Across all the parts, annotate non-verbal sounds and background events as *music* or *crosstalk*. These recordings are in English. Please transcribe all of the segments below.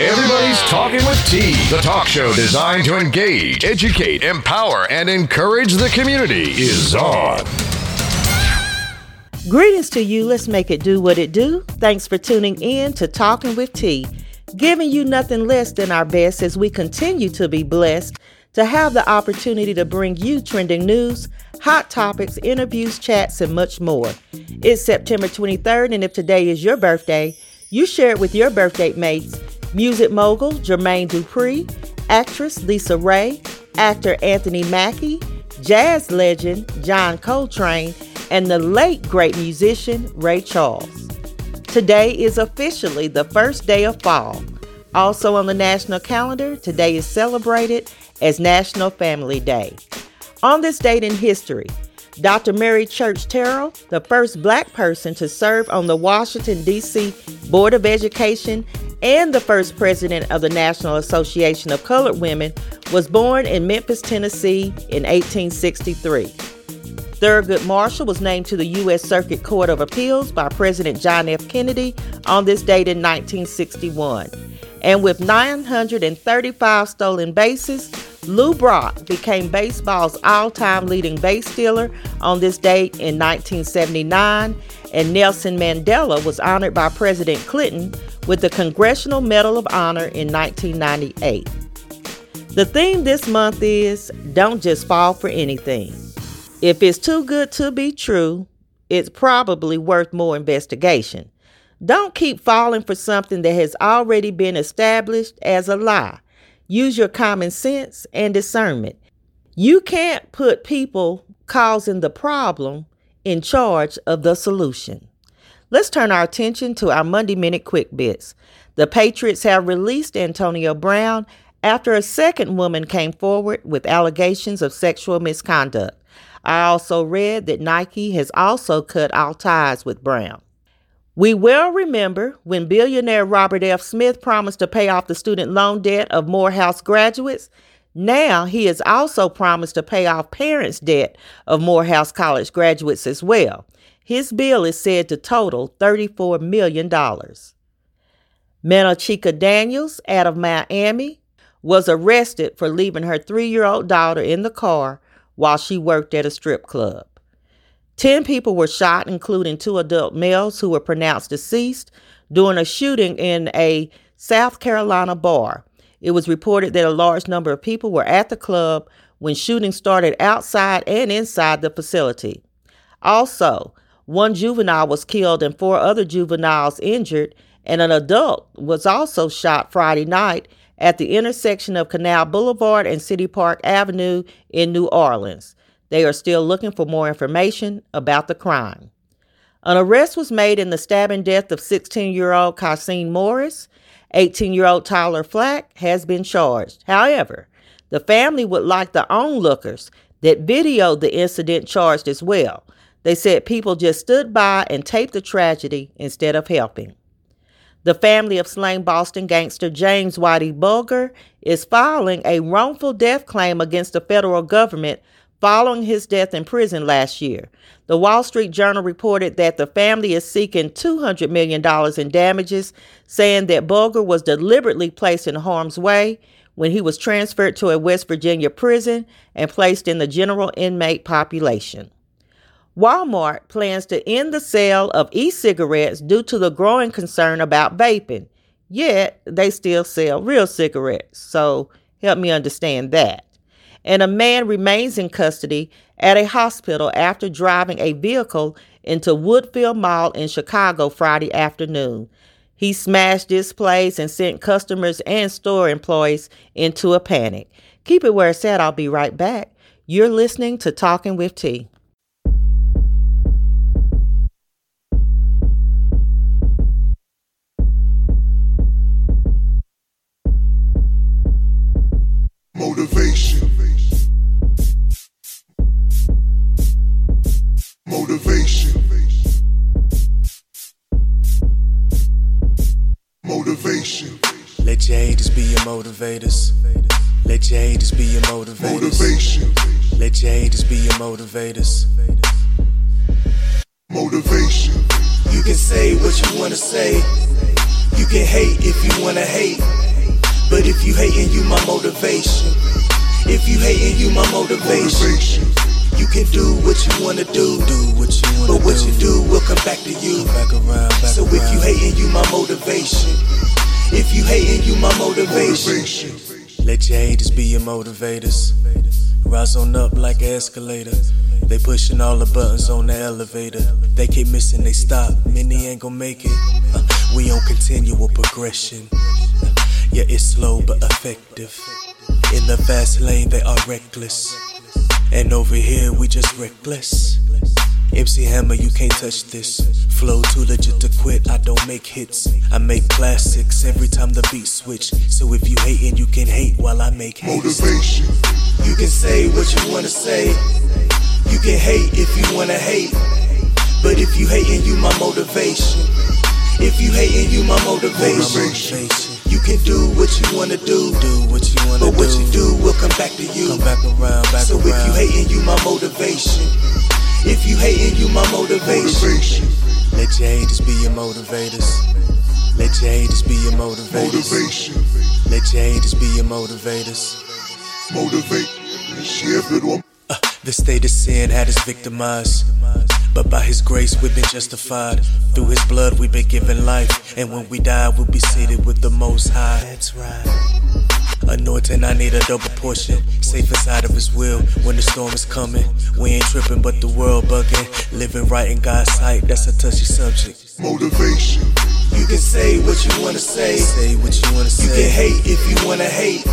Everybody's Talking with T, the talk show designed to engage, educate, empower, and encourage the community, is on. Greetings to you. Let's make it do what it do. Thanks for tuning in to Talking with T, giving you nothing less than our best as we continue to be blessed to have the opportunity to bring you trending news, hot topics, interviews, chats, and much more. It's September 23rd, and if today is your birthday, you share it with your birthday mates music mogul Jermaine Dupri, actress LisaRaye, actor Anthony Mackie, jazz legend John Coltrane, and the late great musician Ray Charles. Today is officially the first day of fall. Also on the national calendar, today is celebrated as National Family Day. On this date in history, Dr. Mary Church Terrell, the first black person to serve on the Washington, D.C. Board of Education and the first president of the National Association of Colored Women, was born in Memphis, Tennessee in 1863. Thurgood Marshall was named to the U.S. Circuit Court of Appeals by President John F. Kennedy on this date in 1961. And with 935 stolen bases, Lou Brock became baseball's all time leading base stealer on this date in 1979, and Nelson Mandela was honored by President Clinton with the Congressional Medal of Honor in 1998. The theme this month is Don't Just Fall for Anything. If it's too good to be true, it's probably worth more investigation. Don't keep falling for something that has already been established as a lie. Use your common sense and discernment. You can't put people causing the problem in charge of the solution. Let's turn our attention to our Monday Minute Quick Bits. The Patriots have released Antonio Brown after a second woman came forward with allegations of sexual misconduct. I also read that Nike has also cut all ties with Brown. We well remember when billionaire Robert F. Smith promised to pay off the student loan debt of Morehouse graduates. Now he has also promised to pay off parents' debt of Morehouse College graduates as well. His bill is said to total $34 million. Menachika Daniels, out of Miami, was arrested for leaving her three year old daughter in the car while she worked at a strip club. Ten people were shot, including two adult males who were pronounced deceased during a shooting in a South Carolina bar. It was reported that a large number of people were at the club when shooting started outside and inside the facility. Also, one juvenile was killed and four other juveniles injured, and an adult was also shot Friday night at the intersection of Canal Boulevard and City Park Avenue in New Orleans. They are still looking for more information about the crime. An arrest was made in the stabbing death of 16 year old Cassine Morris. 18 year old Tyler Flack has been charged. However, the family would like the onlookers that videoed the incident charged as well. They said people just stood by and taped the tragedy instead of helping. The family of slain Boston gangster James Whitey Bulger is filing a wrongful death claim against the federal government following his death in prison last year. The Wall Street Journal reported that the family is seeking $200 million in damages, saying that Bulger was deliberately placed in harm's way when he was transferred to a West Virginia prison and placed in the general inmate population. Walmart plans to end the sale of e cigarettes due to the growing concern about vaping, yet they still sell real cigarettes. So help me understand that and a man remains in custody at a hospital after driving a vehicle into Woodfield Mall in Chicago Friday afternoon. He smashed displays and sent customers and store employees into a panic. Keep it where it's at. I'll be right back. You're listening to Talking with T. motivators. Let your haters be your motivators. Motivation. Let your haters be your motivators. Motivation. You can say what you wanna say. You can hate if you wanna hate. But if you hating, you my motivation. If you hating, you my motivation. You can do what you wanna do, do what you wanna but what do. you do will come back to you. Back around, back so if you hating, you my motivation. If you hating, you my motivation. Let your haters be your motivators. Rise on up like an escalator. They pushing all the buttons on the elevator. They keep missing, they stop. Many ain't gonna make it. Uh, we on continual progression. Yeah, it's slow but effective. In the fast lane, they are reckless. And over here, we just reckless. MC Hammer, you can't touch this. Flow too legit to quit. I don't make hits. I make classics every time the beat switch. So if you hating, you can hate while I make haste. Motivation. You can say what you wanna say. You can hate if you wanna hate. But if you hating, you my motivation. If you hating, you my motivation. motivation. You can do what you wanna do, do what you wanna but what you do will come back to you. Come back around, back so around. if you hating, you my motivation. If you hating, you my motivation. Let your haters be your motivators. Let your haters be your motivators. Motivation. Let your haters be your motivators. Motivate. Uh, the state of sin had us victimized. But by his grace we've been justified. Through his blood we've been given life. And when we die, we'll be seated with the most high. That's right. Anointing, I need a double portion. Safe inside of His will when the storm is coming. We ain't tripping, but the world bugging. Living right in God's sight, that's a touchy subject. Motivation. You can say what you wanna say. Say what you wanna say. You can hate if you wanna hate.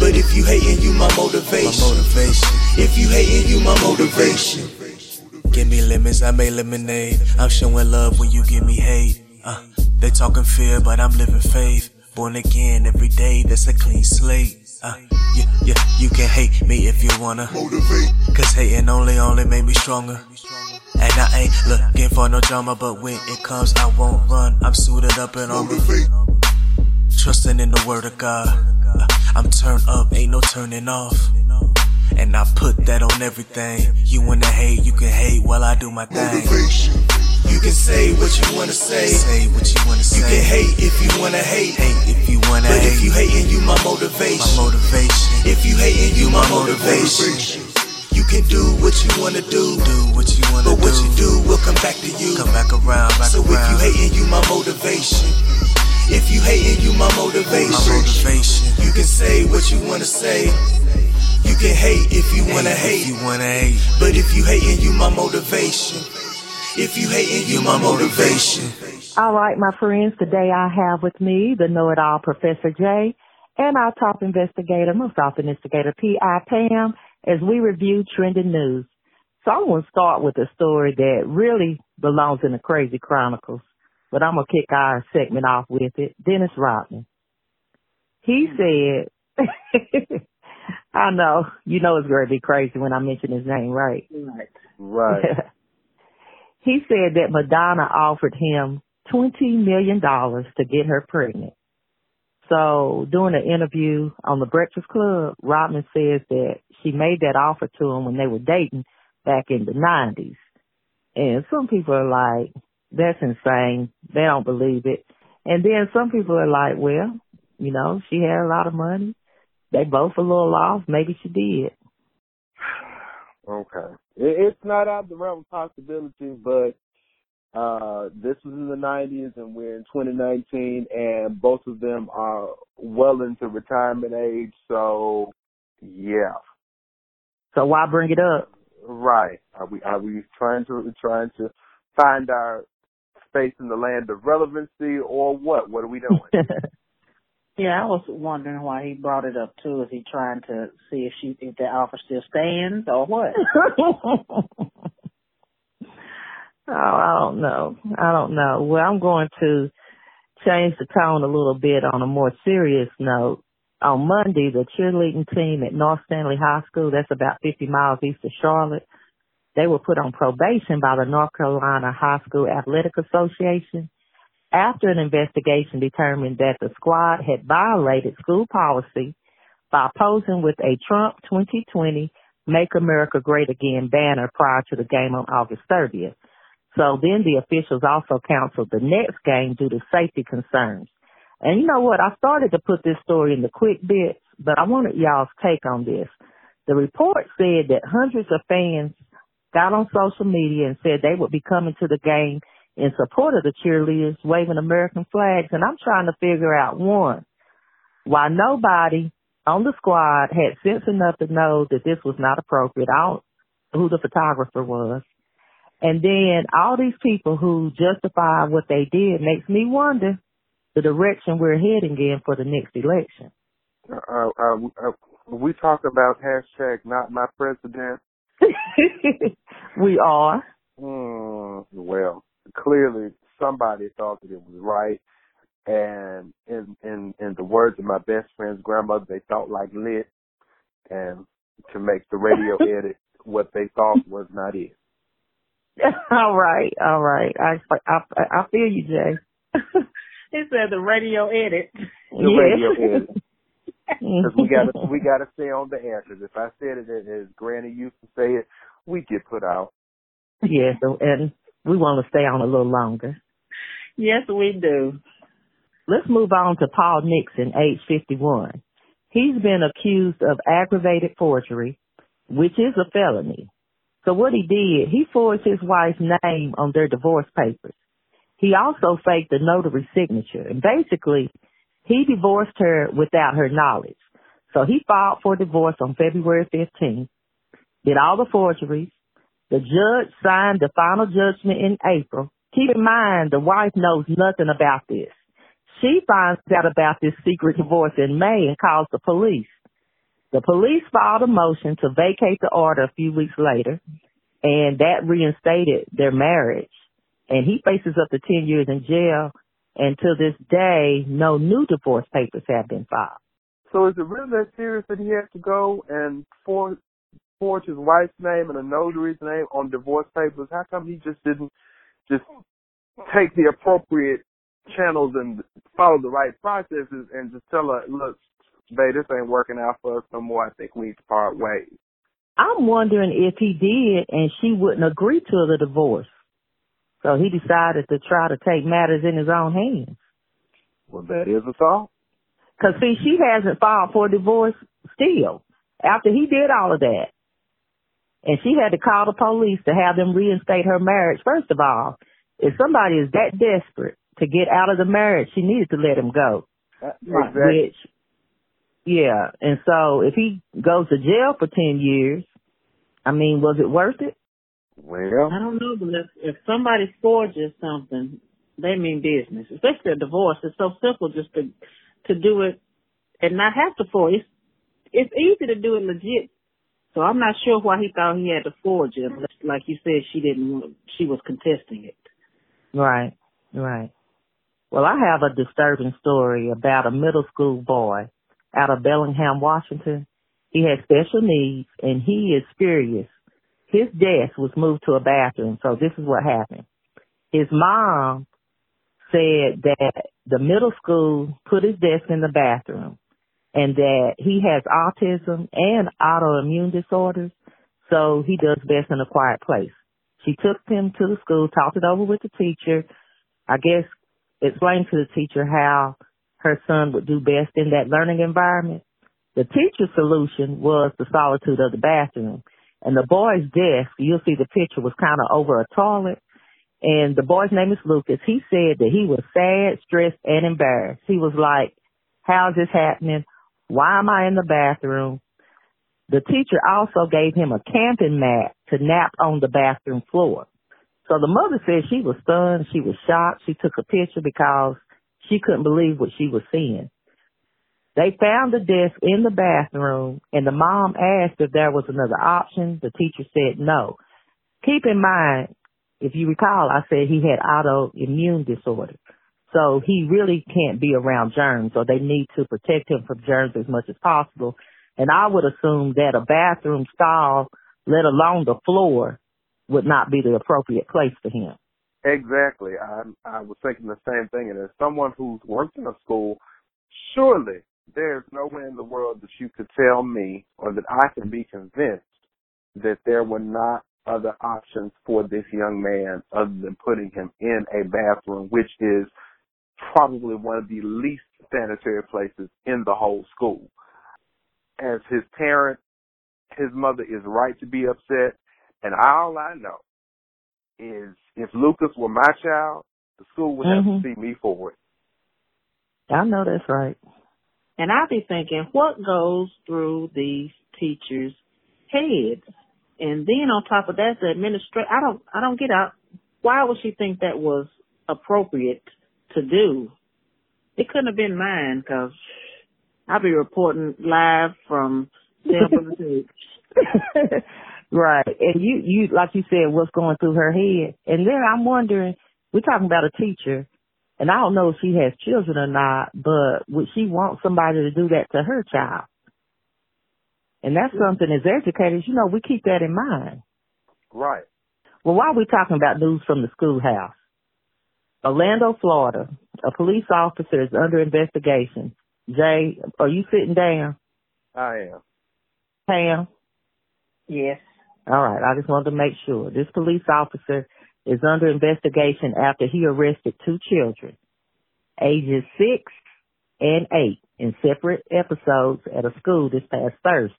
But if you hating, you my motivation. My motivation. If you hating, you my motivation. Give me lemons, I make lemonade. I'm showing love when you give me hate. Uh, they talking fear, but I'm living faith. Born again every day, that's a clean slate. Uh, yeah, yeah, you can hate me if you wanna. Motivate. Cause hating only, only made me stronger. And I ain't looking for no drama, but when it comes, I won't run. I'm suited up and armor. Trusting in the word of God. Uh, I'm turned up, ain't no turning off. And I put that on everything. You wanna hate, you can hate while I do my thing. Motivation. You can say what you wanna say. Say what you wanna say. You can hate if you wanna hate. Hate if you wanna but hate. But if you hating, you my motivation. My motivation. If you hating, you my motivation. You can do what you wanna do. Do what you wanna but do. But what you do will come back to you. Come back around, back so around. if you hating, you my motivation. If you hating, you my motivation. My motivation. You can say what you wanna say. You can hate if you wanna hate. If you wanna hate. But if you hating, you my motivation. If you hating, you my motivation. All right, my friends, today I have with me the know-it-all Professor Jay and our top investigator, most often instigator P.I. Pam, as we review trending news. So I'm going to start with a story that really belongs in the Crazy Chronicles, but I'm going to kick our segment off with it. Dennis Rodman. He hmm. said, *laughs* I know, you know it's going to be crazy when I mention his name, right? Right. Right. *laughs* He said that Madonna offered him $20 million to get her pregnant. So during an interview on the Breakfast Club, Rodman says that she made that offer to him when they were dating back in the 90s. And some people are like, that's insane. They don't believe it. And then some people are like, well, you know, she had a lot of money. They both a little off. Maybe she did. Okay. It, it's not out of the realm of possibility, but uh, this was in the 90s and we're in 2019 and both of them are well into retirement age. So yeah. So why bring it up? Right. Are we, are we trying to, trying to find our space in the land of relevancy or what? What are we doing? *laughs* Yeah, I was wondering why he brought it up too. Is he trying to see if she if the offer still stands or what? *laughs* oh, I don't know. I don't know. Well, I'm going to change the tone a little bit on a more serious note. On Monday, the cheerleading team at North Stanley High School, that's about 50 miles east of Charlotte, they were put on probation by the North Carolina High School Athletic Association after an investigation determined that the squad had violated school policy by posing with a Trump 2020 Make America Great Again banner prior to the game on August 30th. So then the officials also canceled the next game due to safety concerns. And you know what? I started to put this story in the quick bits, but I wanted y'all's take on this. The report said that hundreds of fans got on social media and said they would be coming to the game in support of the cheerleaders waving American flags. And I'm trying to figure out one, why nobody on the squad had sense enough to know that this was not appropriate. I don't who the photographer was. And then all these people who justify what they did makes me wonder the direction we're heading in for the next election. Uh, uh, uh, we talk about hashtag not my president. *laughs* we are. Mm, well, clearly somebody thought that it was right. And in in in the words of my best friend's grandmother, they thought like lit, and to make the radio *laughs* edit, what they thought was not it. *laughs* all right, all right. I I I feel you, Jay. *laughs* he said the radio edit. The yeah. radio edit. Because we gotta we gotta stay on the air. Because if I said it as Granny used to say it, we get put out. Yeah, so, and we want to stay on a little longer. Yes, we do. Let's move on to Paul Nixon, age 51. He's been accused of aggravated forgery, which is a felony. So what he did, he forged his wife's name on their divorce papers. He also faked the notary signature and basically he divorced her without her knowledge. So he filed for divorce on February 15th, did all the forgeries. The judge signed the final judgment in April. Keep in mind, the wife knows nothing about this. She finds out about this secret divorce in May and calls the police. The police filed a motion to vacate the order a few weeks later, and that reinstated their marriage. And he faces up to 10 years in jail, and to this day, no new divorce papers have been filed. So is it really that serious that he has to go and forge, forge his wife's name and a notary's name on divorce papers? How come he just didn't just take the appropriate channels and follow the right processes and just tell her, look, babe, this ain't working out for us no more. I think we need to part ways. I'm wondering if he did and she wouldn't agree to the divorce. So he decided to try to take matters in his own hands. Well, that is a thought. Cause see, she hasn't filed for divorce still after he did all of that. And she had to call the police to have them reinstate her marriage. First of all, if somebody is that desperate to get out of the marriage, she needed to let him go. Uh, exactly. Which yeah. And so if he goes to jail for 10 years, I mean, was it worth it? Well, I don't know, but if, if somebody forges something, they mean business, especially a divorce. It's so simple just to, to do it and not have to forge. It's, it's easy to do it legit. So I'm not sure why he thought he had to forge it. But like you said, she didn't she was contesting it. Right, right. Well, I have a disturbing story about a middle school boy out of Bellingham, Washington. He has special needs and he is furious. His desk was moved to a bathroom. So this is what happened. His mom said that the middle school put his desk in the bathroom and that he has autism and autoimmune disorders. So he does best in a quiet place. She took him to the school, talked it over with the teacher. I guess explained to the teacher how her son would do best in that learning environment. The teacher's solution was the solitude of the bathroom. And the boy's desk, you'll see the picture was kind of over a toilet. And the boy's name is Lucas. He said that he was sad, stressed, and embarrassed. He was like, how's this happening? Why am I in the bathroom? The teacher also gave him a camping mat to nap on the bathroom floor. So the mother said she was stunned. She was shocked. She took a picture because she couldn't believe what she was seeing. They found the desk in the bathroom and the mom asked if there was another option. The teacher said no. Keep in mind, if you recall, I said he had autoimmune disorder. So he really can't be around germs or they need to protect him from germs as much as possible. And I would assume that a bathroom stall, let alone the floor, would not be the appropriate place for him. Exactly. I I was thinking the same thing. And as someone who's worked in a school, surely there's no way in the world that you could tell me or that I can be convinced that there were not other options for this young man other than putting him in a bathroom, which is probably one of the least sanitary places in the whole school. As his parent, his mother is right to be upset, and all I know is if Lucas were my child, the school would have Mhm. to see me for it. I know that's right. And I'll be thinking, what goes through these teachers' heads? And then on top of that, the administrator, I don't, I don't get out. Why would she think that was appropriate to do? It couldn't have been mine because I'll be reporting live from *laughs* right. And you, you, like you said, what's going through her head. And then I'm wondering, we're talking about a teacher, and I don't know if she has children or not, but would she want somebody to do that to her child? And that's mm-hmm. something as educators, you know, we keep that in mind. Right. Well, why are we're talking about news from the schoolhouse, Orlando, Florida, a police officer is under investigation. Jay, are you sitting down? I am. Pam? Yes. All right. I just wanted to make sure. This police officer is under investigation after he arrested two children, ages six and eight, in separate episodes at a school this past Thursday.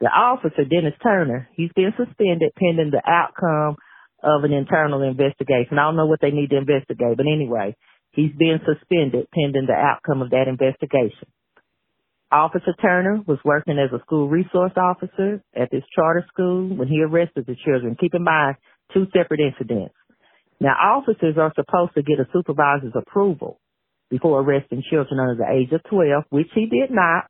The officer, Dennis Turner, he's been suspended pending the outcome of an internal investigation. I don't know what they need to investigate, but anyway, he's been suspended pending the outcome of that investigation. Officer Turner was working as a school resource officer at this charter school when he arrested the children. Keep in mind, two separate incidents. Now, officers are supposed to get a supervisor's approval before arresting children under the age of 12, which he did not.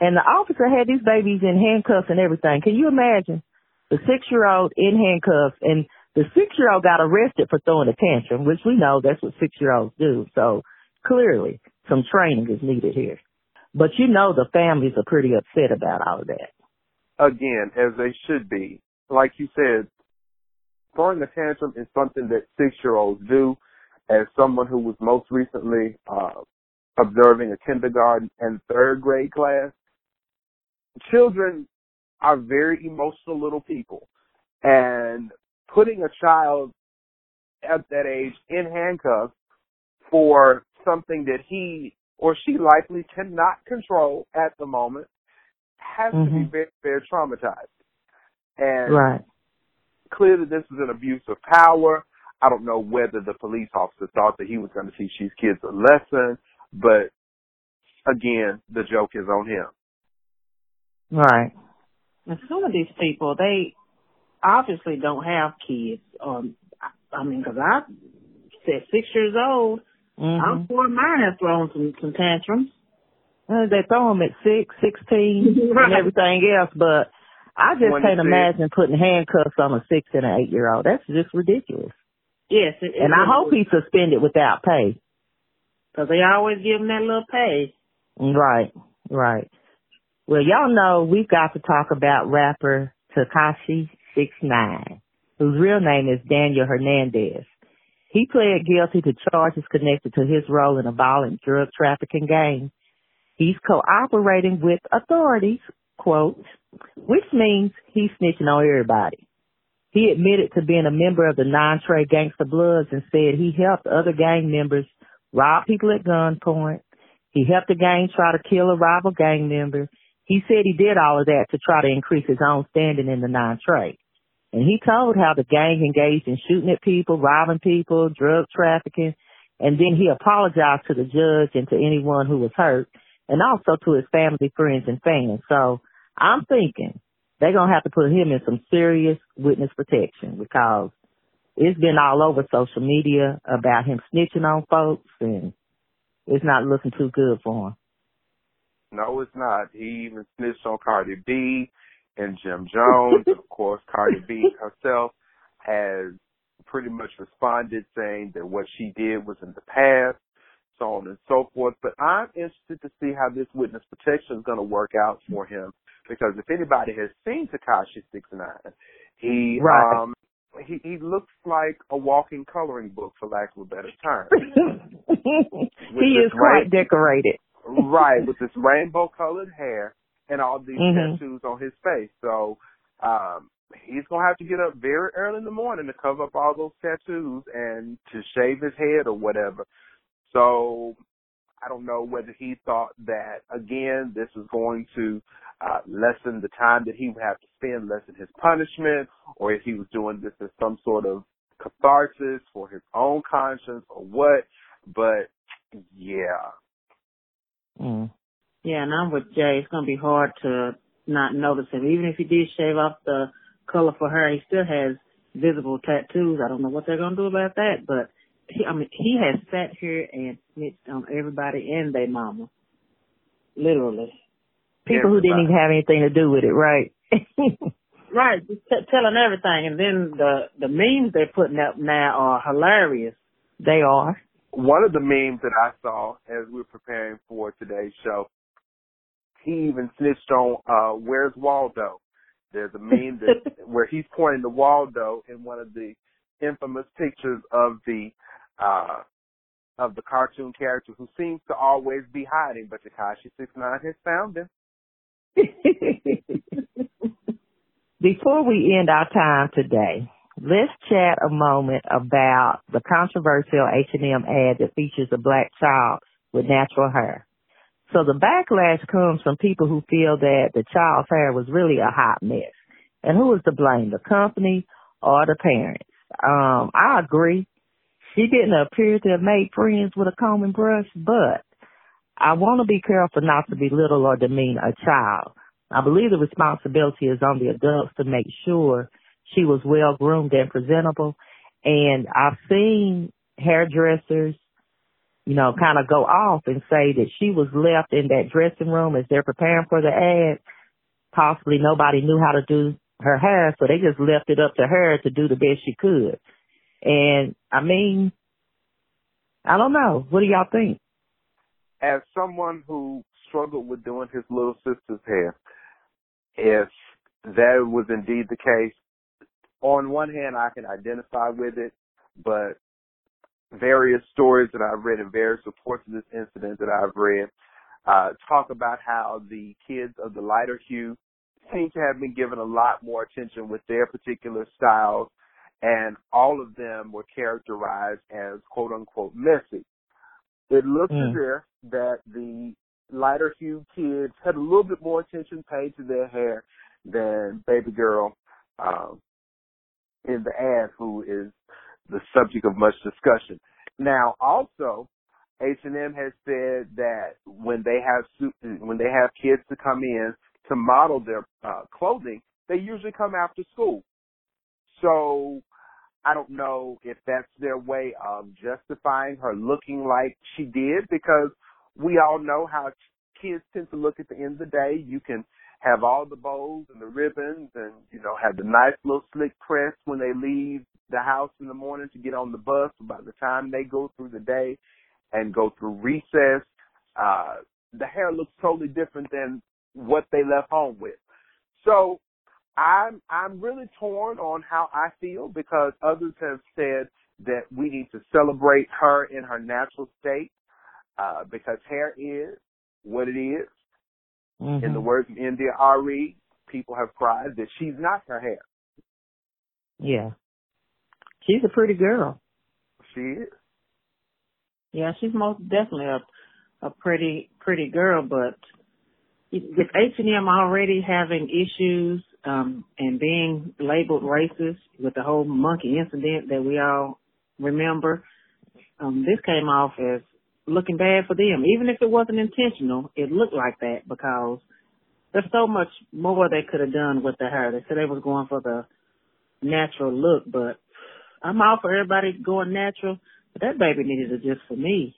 And the officer had these babies in handcuffs and everything. Can you imagine? The six-year-old in handcuffs and the six-year-old got arrested for throwing a tantrum, which we know that's what six-year-olds do. So clearly some training is needed here. But you know the families are pretty upset about all of that. Again, as they should be. Like you said, throwing a tantrum is something that six-year-olds do. As someone who was most recently uh, observing a kindergarten and third grade class, children are very emotional little people. And putting a child at that age in handcuffs for something that he or she likely cannot control at the moment has to be Mhm. very, very traumatized. And Right. clearly this is an abuse of power. I don't know whether the police officer thought that he was going to teach these kids a lesson, but again, the joke is on him. Right. And some of these people, they obviously don't have kids. Um, I, I mean, because I said six years old, Mhm. I'm sure mine have thrown some, some tantrums. Uh, They throw them at six, sixteen, Right. *laughs* and everything else, but I just When can't imagine putting handcuffs on a six and an eight year old. That's just ridiculous. Yes, it, And I hope he's suspended without pay. because they always give him that little pay. Right, right. Well, y'all know we've got to talk about rapper Tekashi Six Nine, whose real name is Daniel Hernandez. He pled guilty to charges connected to his role in a violent drug trafficking gang. He's cooperating with authorities, quote, which means he's snitching on everybody. He admitted to being a member of the Nine Trey Gangster Bloods and said he helped other gang members rob people at gunpoint. He helped the gang try to kill a rival gang member. He said he did all of that to try to increase his own standing in the Nine Trey. And he told how the gang engaged in shooting at people, robbing people, drug trafficking, and then he apologized to the judge and to anyone who was hurt, and also to his family, friends, and fans. So I'm thinking they're gonna have to put him in some serious witness protection because it's been all over social media about him snitching on folks, and it's not looking too good for him. No, it's not. He even snitched on Cardi B and Jim Jones. of *laughs* course, Cardi B herself has pretty much responded saying that what she did was in the past, so on and so forth. But I'm interested to see how this witness protection is going to work out for him because if anybody has seen Tekashi Six Nine, he Right. um he he looks like a walking coloring book, for lack of a better term. *laughs* he is quite right- decorated. right, *laughs* with this rainbow colored hair and all these Mhm. tattoos on his face. So um he's gonna have to get up very early in the morning to cover up all those tattoos and to shave his head or whatever. So I don't know whether he thought that again this was going to uh, lessen the time that he would have to spend, lessen his punishment, or if he was doing this as some sort of catharsis for his own conscience or what. But yeah. Mm. Yeah, and I'm with Jay. It's gonna be hard to not notice him. Even if he did shave off the color for her, he still has visible tattoos. I don't know what they're gonna do about that, but he, I mean, he has sat here and snitched on everybody and their mama, literally. People who didn't even have anything to do with it, right? *laughs* right, just t- telling everything, and then the the memes they're putting up now are hilarious. They are. One of the memes that I saw as we were preparing for today's show, he even snitched on uh Where's Waldo. There's a *laughs* meme that where he's pointing to Waldo in one of the infamous pictures of the uh of the cartoon character who seems to always be hiding, but Tekashi Six Nine has found him. *laughs* Before we end our time today, let's chat a moment about the controversial H&M ad that features a black child with natural hair. So the backlash comes from people who feel that the child's hair was really a hot mess. And who is to blame, the company or the parents? Um, I agree. She didn't appear to have made friends with a comb and brush, but I want to be careful not to belittle or demean a child. I believe the responsibility is on the adults to make sure she was well groomed and presentable. And I've seen hairdressers, you know, kind of go off and say that she was left in that dressing room as they're preparing for the ad. Possibly nobody knew how to do her hair, so they just left it up to her to do the best she could. And I mean, I don't know. What do y'all think? As someone who struggled with doing his little sister's hair, if that was indeed the case, on one hand, I can identify with it, but various stories that I've read and various reports of this incident that I've read uh, talk about how the kids of the lighter hue seem to have been given a lot more attention with their particular styles, and all of them were characterized as quote unquote messy. It looks mm. as if that the lighter hue kids had a little bit more attention paid to their hair than baby girl um, in the ad, who is the subject of much discussion. Now, also, H&M has said that when they have when they have kids to come in to model their uh, clothing, they usually come after school. So I don't know if that's their way of justifying her looking like she did because we all know how kids tend to look at the end of the day. You can have all the bows and the ribbons and, you know, have the nice little slick press when they leave the house in the morning to get on the bus. By the time they go through the day and go through recess, uh, the hair looks totally different than what they left home with. So I'm, I'm really torn on how I feel because others have said that we need to celebrate her in her natural state uh, because hair is what it is. Mm-hmm. In the mm-hmm. words of India Arie, people have cried that she's not her hair. Yeah. She's a pretty girl. She is. Yeah, she's most definitely a a pretty pretty girl, but with H and M already having issues um and being labeled racist with the whole monkey incident that we all remember, um, this came off as looking bad for them. Even if it wasn't intentional, it looked like that because there's so much more they could have done with the hair. They said they was going for the natural look, but I'm all for everybody going natural. But that baby needed it just for me.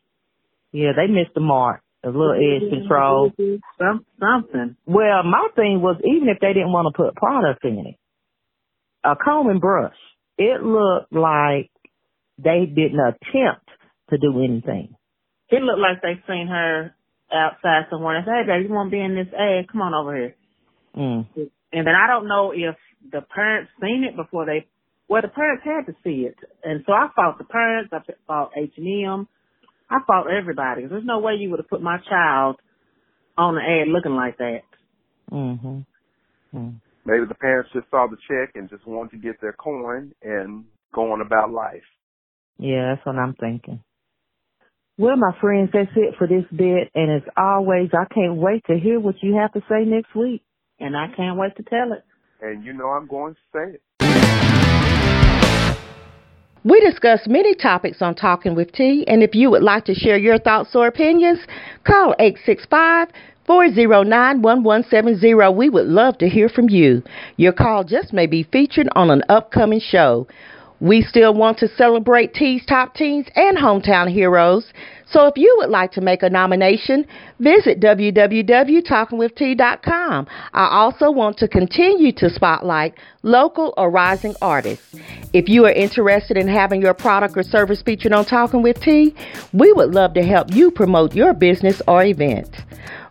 Yeah, they missed the mark. A little edge control. Some, something. Well, my thing was even if they didn't want to put product in it, a comb and brush, it looked like they didn't attempt to do anything it looked like they seen her outside somewhere and said, Hey baby, you wanna be in this ad? Come on over here. Mm. And then I don't know if the parents seen it before they well the parents had to see it. And so I fought the parents, I fought H and M, I fought everybody. There's no way you would have put my child on the ad looking like that. Mhm. Mm. Maybe the parents just saw the check and just wanted to get their coin and go on about life. Yeah, that's what I'm thinking. Well, my friends, that's it for this bit. And as always, I can't wait to hear what you have to say next week. And I can't wait to tell it. And you know I'm going to say it. We discuss many topics on Talking with T, and if you would like to share your thoughts or opinions, call 865 409 1170. We would love to hear from you. Your call just may be featured on an upcoming show. We still want to celebrate T's top teens and hometown heroes. So if you would like to make a nomination, visit www.talkingwitht.com. I also want to continue to spotlight local or rising artists. If you are interested in having your product or service featured on Talking with T, we would love to help you promote your business or event.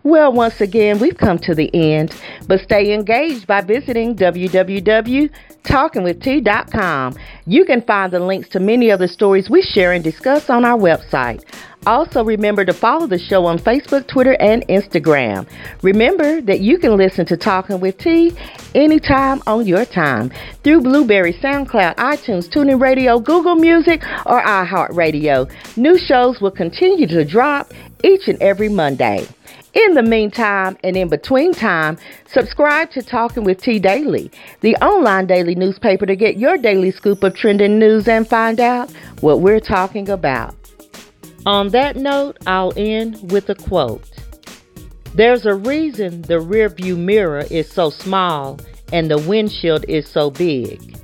Well, once again, we've come to the end, but stay engaged by visiting www.talkingwitht.com. You can find the links to many of the stories we share and discuss on our website. Also, remember to follow the show on Facebook, Twitter, and Instagram. Remember that you can listen to Talking with T anytime on your time through Blubrry, SoundCloud, iTunes, TuneIn Radio, Google Music, or iHeartRadio. New shows will continue to drop each and every Monday. In the meantime and in between time, subscribe to Talking with T Daily, the online daily newspaper to get your daily scoop of trending news and find out what we're talking about. On that note, I'll end with a quote. There's a reason the rearview mirror is so small and the windshield is so big.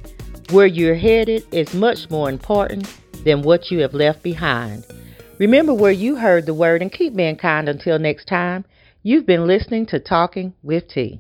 Where you're headed is much more important than what you have left behind. Remember where you heard the word and keep being kind until next time. You've been listening to Talking with T.